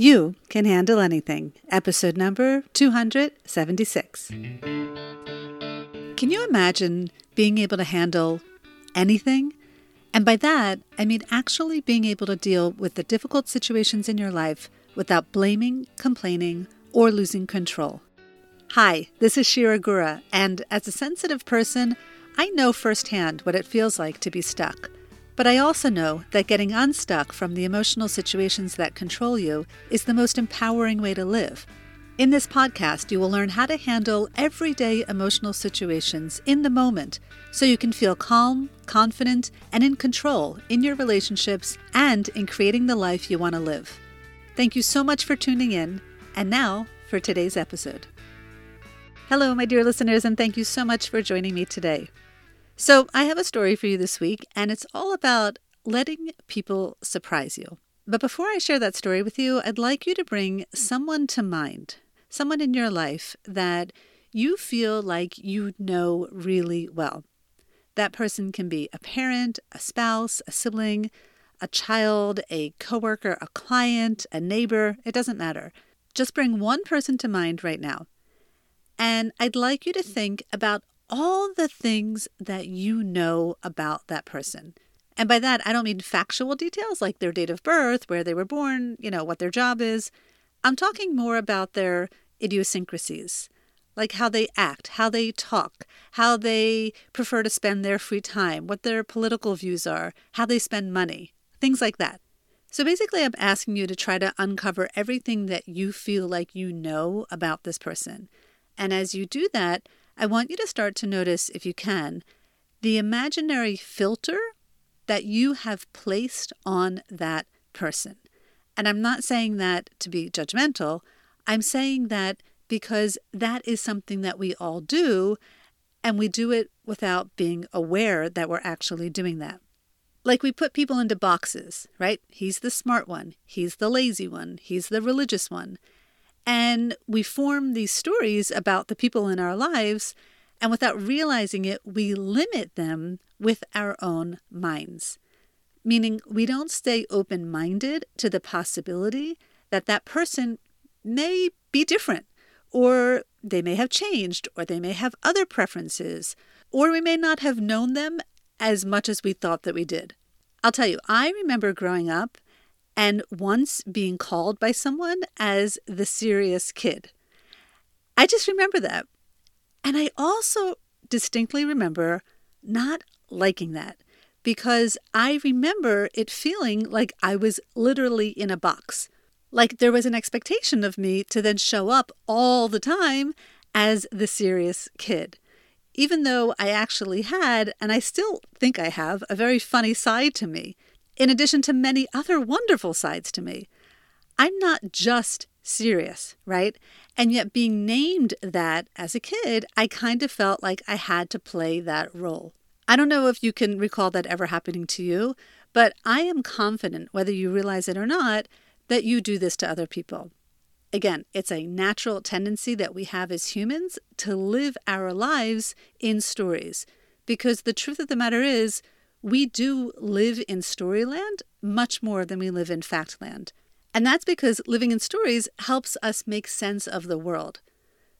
You Can Handle Anything, episode number 276. Can you imagine being able to handle anything? And by that, I mean actually being able to deal with the difficult situations in your life without blaming, complaining, or losing control. Hi, this is Shira Gura, and as a sensitive person, I know firsthand what it feels like to be stuck. But I also know that getting unstuck from the emotional situations that control you is the most empowering way to live. In this podcast, you will learn how to handle everyday emotional situations in the moment so you can feel calm, confident, and in control in your relationships and in creating the life you want to live. Thank you so much for tuning in. And now for today's episode. Hello, my dear listeners, and thank you so much for joining me today. So, I have a story for you this week, and it's all about letting people surprise you. But before I share that story with you, I'd like you to bring someone to mind, someone in your life that you feel like you know really well. That person can be a parent, a spouse, a sibling, a child, a coworker, a client, a neighbor, it doesn't matter. Just bring one person to mind right now. And I'd like you to think about all the things that you know about that person. And by that, I don't mean factual details like their date of birth, where they were born, you know, what their job is. I'm talking more about their idiosyncrasies, like how they act, how they talk, how they prefer to spend their free time, what their political views are, how they spend money, things like that. So basically, I'm asking you to try to uncover everything that you feel like you know about this person. And as you do that, I want you to start to notice, if you can, the imaginary filter that you have placed on that person. And I'm not saying that to be judgmental, I'm saying that because that is something that we all do, and we do it without being aware that we're actually doing that. Like we put people into boxes, right? He's the smart one, he's the lazy one, he's the religious one. And we form these stories about the people in our lives, and without realizing it, we limit them with our own minds. Meaning, we don't stay open minded to the possibility that that person may be different, or they may have changed, or they may have other preferences, or we may not have known them as much as we thought that we did. I'll tell you, I remember growing up and once being called by someone as the serious kid. I just remember that. And I also distinctly remember not liking that because I remember it feeling like I was literally in a box. Like there was an expectation of me to then show up all the time as the serious kid. Even though I actually had, and I still think I have, a very funny side to me in addition to many other wonderful sides to me. I'm not just serious, right? And yet, being named that as a kid, I kind of felt like I had to play that role. I don't know if you can recall that ever happening to you, but I am confident, whether you realize it or not, that you do this to other people. Again, it's a natural tendency that we have as humans to live our lives in stories. Because the truth of the matter is, we do live in storyland much more than we live in factland. And that's because living in stories helps us make sense of the world.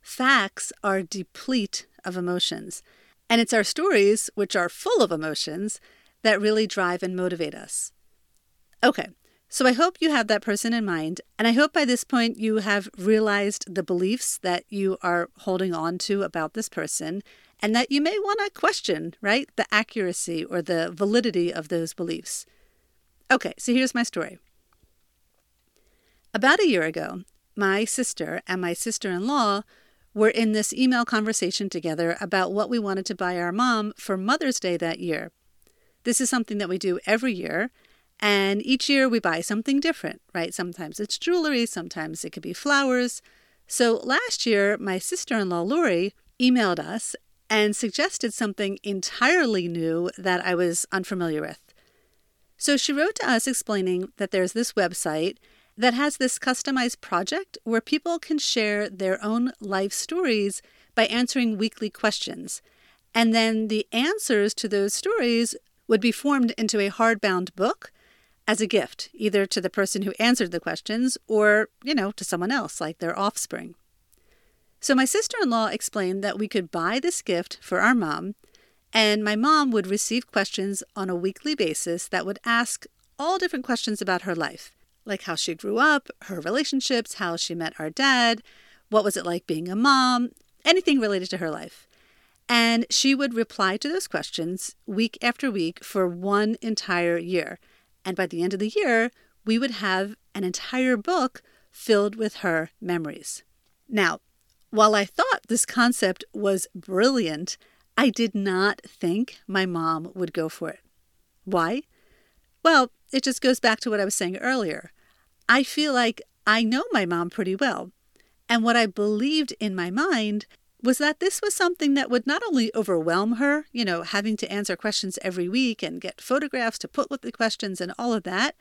Facts are deplete of emotions, and it's our stories, which are full of emotions, that really drive and motivate us. Okay, so I hope you have that person in mind, and I hope by this point you have realized the beliefs that you are holding on to about this person and that you may want to question, right, the accuracy or the validity of those beliefs. Okay, so here's my story. About a year ago, my sister and my sister in law were in this email conversation together about what we wanted to buy our mom for Mother's Day that year. This is something that we do every year, and each year we buy something different, right? Sometimes it's jewelry, sometimes it could be flowers. So last year, my sister in law, Lori, emailed us and suggested something entirely new that I was unfamiliar with. So she wrote to us explaining that there's this website that has this customized project where people can share their own life stories by answering weekly questions. And then the answers to those stories would be formed into a hardbound book as a gift, either to the person who answered the questions or, you know, to someone else, like their offspring. So my sister in law explained that we could buy this gift for our mom, and my mom would receive questions on a weekly basis that would ask all different questions about her life, like how she grew up, her relationships, how she met our dad, what was it like being a mom, anything related to her life. And she would reply to those questions week after week for one entire year. And by the end of the year, we would have an entire book filled with her memories. Now, while I thought this concept was brilliant, I did not think my mom would go for it. Why? Well, it just goes back to what I was saying earlier. I feel like I know my mom pretty well. And what I believed in my mind was that this was something that would not only overwhelm her, you know, having to answer questions every week and get photographs to put with the questions and all of that,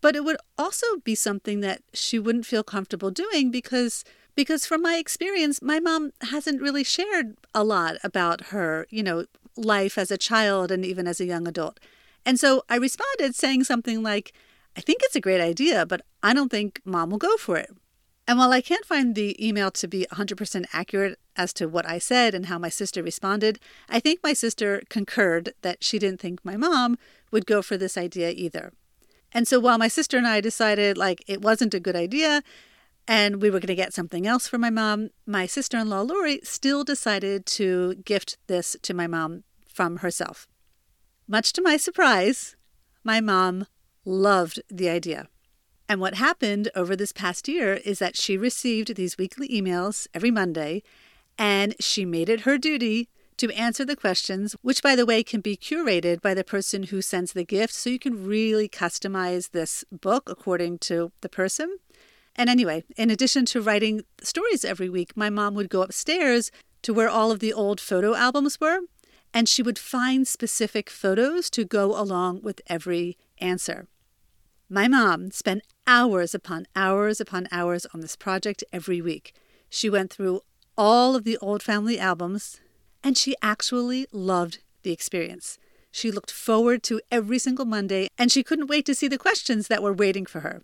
but it would also be something that she wouldn't feel comfortable doing because because from my experience my mom hasn't really shared a lot about her, you know, life as a child and even as a young adult. And so I responded saying something like, I think it's a great idea, but I don't think mom will go for it. And while I can't find the email to be 100% accurate as to what I said and how my sister responded, I think my sister concurred that she didn't think my mom would go for this idea either. And so while my sister and I decided like it wasn't a good idea and we were going to get something else for my mom, my sister in law Lori still decided to gift this to my mom from herself. Much to my surprise, my mom loved the idea. And what happened over this past year is that she received these weekly emails every Monday, and she made it her duty to answer the questions, which, by the way, can be curated by the person who sends the gift. So you can really customize this book according to the person. And anyway, in addition to writing stories every week, my mom would go upstairs to where all of the old photo albums were, and she would find specific photos to go along with every answer. My mom spent hours upon hours upon hours on this project every week. She went through all of the old family albums, and she actually loved the experience. She looked forward to every single Monday, and she couldn't wait to see the questions that were waiting for her.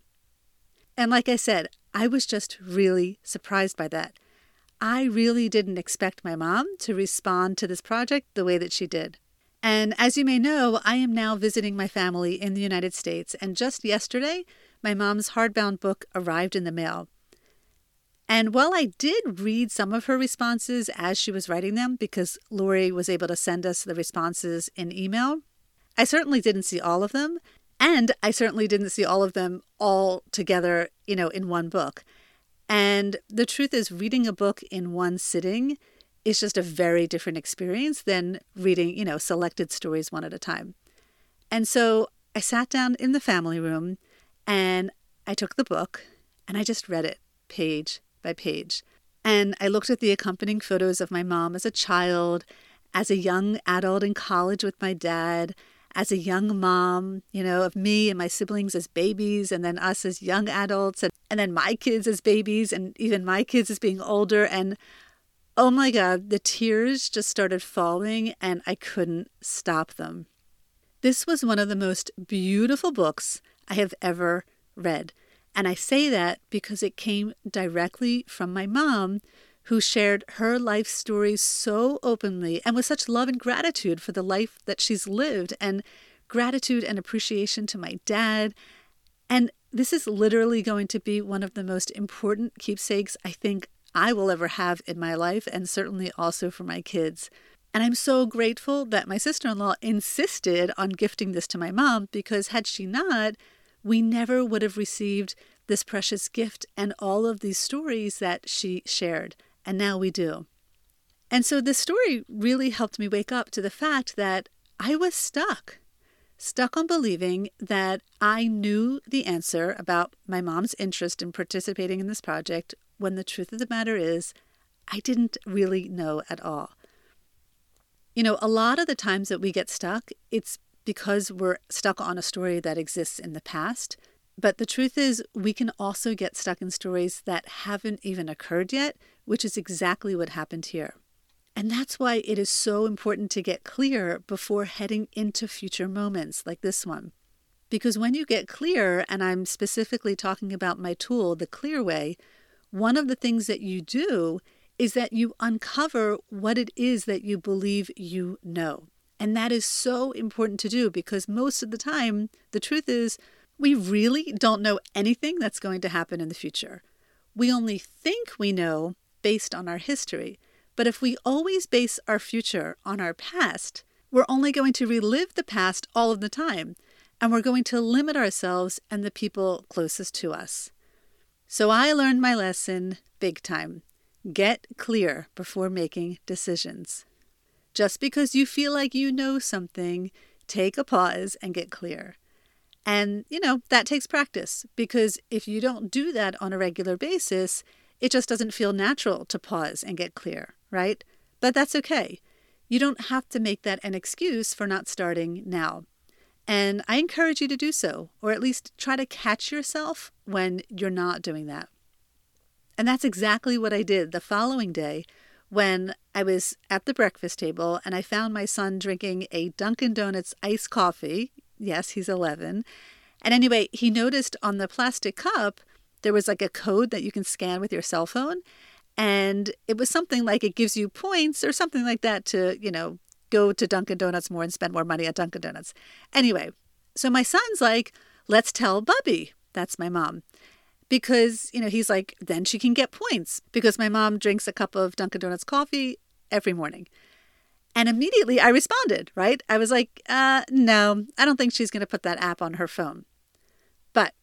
And like I said, I was just really surprised by that. I really didn't expect my mom to respond to this project the way that she did. And as you may know, I am now visiting my family in the United States, and just yesterday, my mom's hardbound book arrived in the mail. And while I did read some of her responses as she was writing them, because Lori was able to send us the responses in email, I certainly didn't see all of them. And I certainly didn't see all of them all together, you know, in one book. And the truth is, reading a book in one sitting is just a very different experience than reading, you know, selected stories one at a time. And so I sat down in the family room and I took the book and I just read it page by page. And I looked at the accompanying photos of my mom as a child, as a young adult in college with my dad, as a young mom, you know, of me and my siblings as babies, and then us as young adults, and, and then my kids as babies, and even my kids as being older. And oh my God, the tears just started falling, and I couldn't stop them. This was one of the most beautiful books I have ever read. And I say that because it came directly from my mom, who shared her life story so openly and with such love and gratitude for the life that she's lived, and gratitude and appreciation to my dad. And this is literally going to be one of the most important keepsakes I think I will ever have in my life, and certainly also for my kids. And I'm so grateful that my sister in law insisted on gifting this to my mom because had she not, we never would have received this precious gift and all of these stories that she shared. And now we do. And so this story really helped me wake up to the fact that I was stuck. Stuck on believing that I knew the answer about my mom's interest in participating in this project when the truth of the matter is, I didn't really know at all. You know, a lot of the times that we get stuck, it's because we're stuck on a story that exists in the past. But the truth is, we can also get stuck in stories that haven't even occurred yet, which is exactly what happened here. And that's why it is so important to get clear before heading into future moments like this one. Because when you get clear, and I'm specifically talking about my tool, the clear way, one of the things that you do is that you uncover what it is that you believe you know. And that is so important to do because most of the time, the truth is, we really don't know anything that's going to happen in the future. We only think we know based on our history. But if we always base our future on our past, we're only going to relive the past all of the time, and we're going to limit ourselves and the people closest to us. So I learned my lesson big time. Get clear before making decisions. Just because you feel like you know something, take a pause and get clear. And, you know, that takes practice because if you don't do that on a regular basis, it just doesn't feel natural to pause and get clear, right? But that's okay. You don't have to make that an excuse for not starting now. And I encourage you to do so, or at least try to catch yourself when you're not doing that. And that's exactly what I did the following day when I was at the breakfast table and I found my son drinking a Dunkin' Donuts iced coffee. Yes, he's 11. And anyway, he noticed on the plastic cup there was like a code that you can scan with your cell phone. And it was something like it gives you points or something like that to, you know, go to Dunkin' Donuts more and spend more money at Dunkin' Donuts. Anyway, so my son's like, let's tell Bubby. That's my mom. Because, you know, he's like, then she can get points because my mom drinks a cup of Dunkin' Donuts coffee every morning. And immediately I responded, right? I was like, uh, no, I don't think she's going to put that app on her phone. But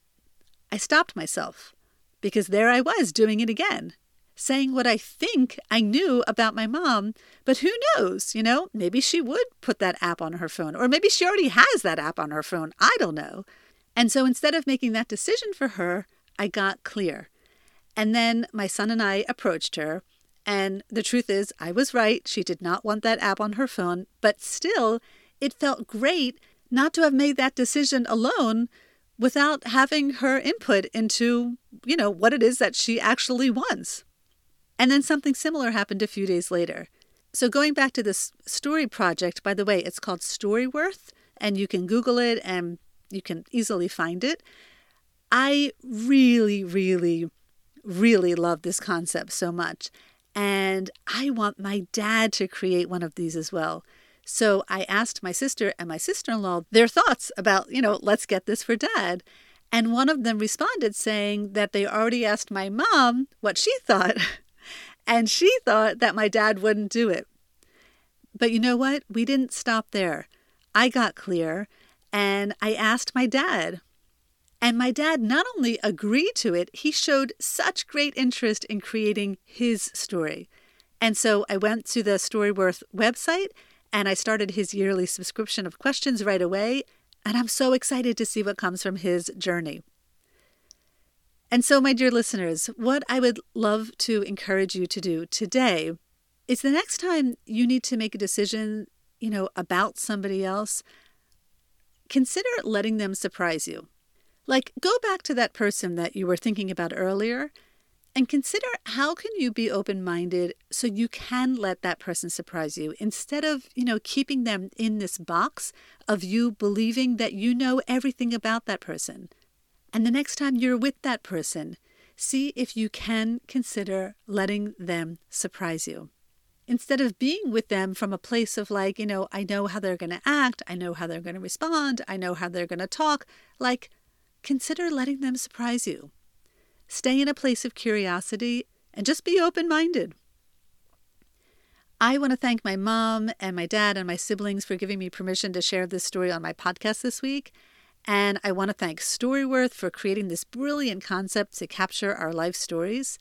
I stopped myself because there I was doing it again, saying what I think I knew about my mom. But who knows? You know, maybe she would put that app on her phone, or maybe she already has that app on her phone. I don't know. And so instead of making that decision for her, I got clear. And then my son and I approached her. And the truth is, I was right. She did not want that app on her phone. But still, it felt great not to have made that decision alone without having her input into, you know, what it is that she actually wants. And then something similar happened a few days later. So going back to this story project, by the way, it's called Storyworth, and you can Google it and you can easily find it. I really, really, really love this concept so much. And I want my dad to create one of these as well. So I asked my sister and my sister in law their thoughts about, you know, let's get this for dad. And one of them responded saying that they already asked my mom what she thought. and she thought that my dad wouldn't do it. But you know what? We didn't stop there. I got clear and I asked my dad. And my dad not only agreed to it, he showed such great interest in creating his story. And so I went to the Storyworth website and I started his yearly subscription of questions right away, and I'm so excited to see what comes from his journey. And so, my dear listeners, what I would love to encourage you to do today is the next time you need to make a decision, you know, about somebody else, consider letting them surprise you. Like, go back to that person that you were thinking about earlier and consider how can you be open-minded so you can let that person surprise you instead of, you know, keeping them in this box of you believing that you know everything about that person. And the next time you're with that person, see if you can consider letting them surprise you. Instead of being with them from a place of like, you know, I know how they're going to act, I know how they're going to respond, I know how they're going to talk, like, consider letting them surprise you. Stay in a place of curiosity and just be open minded. I want to thank my mom and my dad and my siblings for giving me permission to share this story on my podcast this week. And I want to thank Storyworth for creating this brilliant concept to capture our life stories.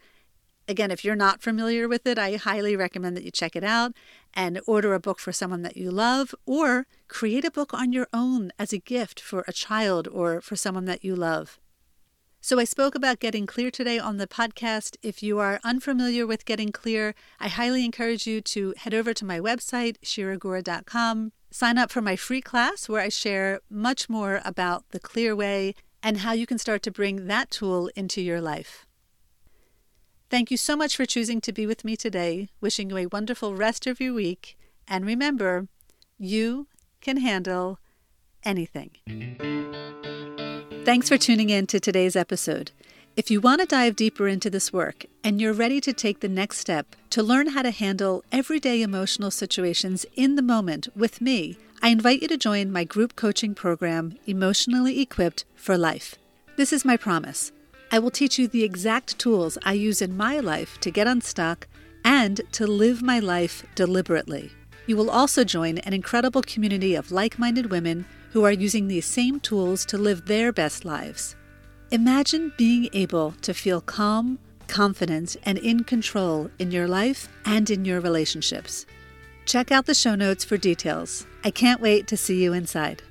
Again, if you're not familiar with it, I highly recommend that you check it out and order a book for someone that you love, or create a book on your own as a gift for a child or for someone that you love. So I spoke about getting clear today on the podcast. If you are unfamiliar with getting clear, I highly encourage you to head over to my website, shiragura.com. Sign up for my free class where I share much more about the clear way and how you can start to bring that tool into your life. Thank you so much for choosing to be with me today. Wishing you a wonderful rest of your week. And remember, you can handle anything. Thanks for tuning in to today's episode. If you want to dive deeper into this work and you're ready to take the next step to learn how to handle everyday emotional situations in the moment with me, I invite you to join my group coaching program, Emotionally Equipped for Life. This is my promise. I will teach you the exact tools I use in my life to get unstuck and to live my life deliberately. You will also join an incredible community of like minded women who are using these same tools to live their best lives. Imagine being able to feel calm, confident, and in control in your life and in your relationships. Check out the show notes for details. I can't wait to see you inside.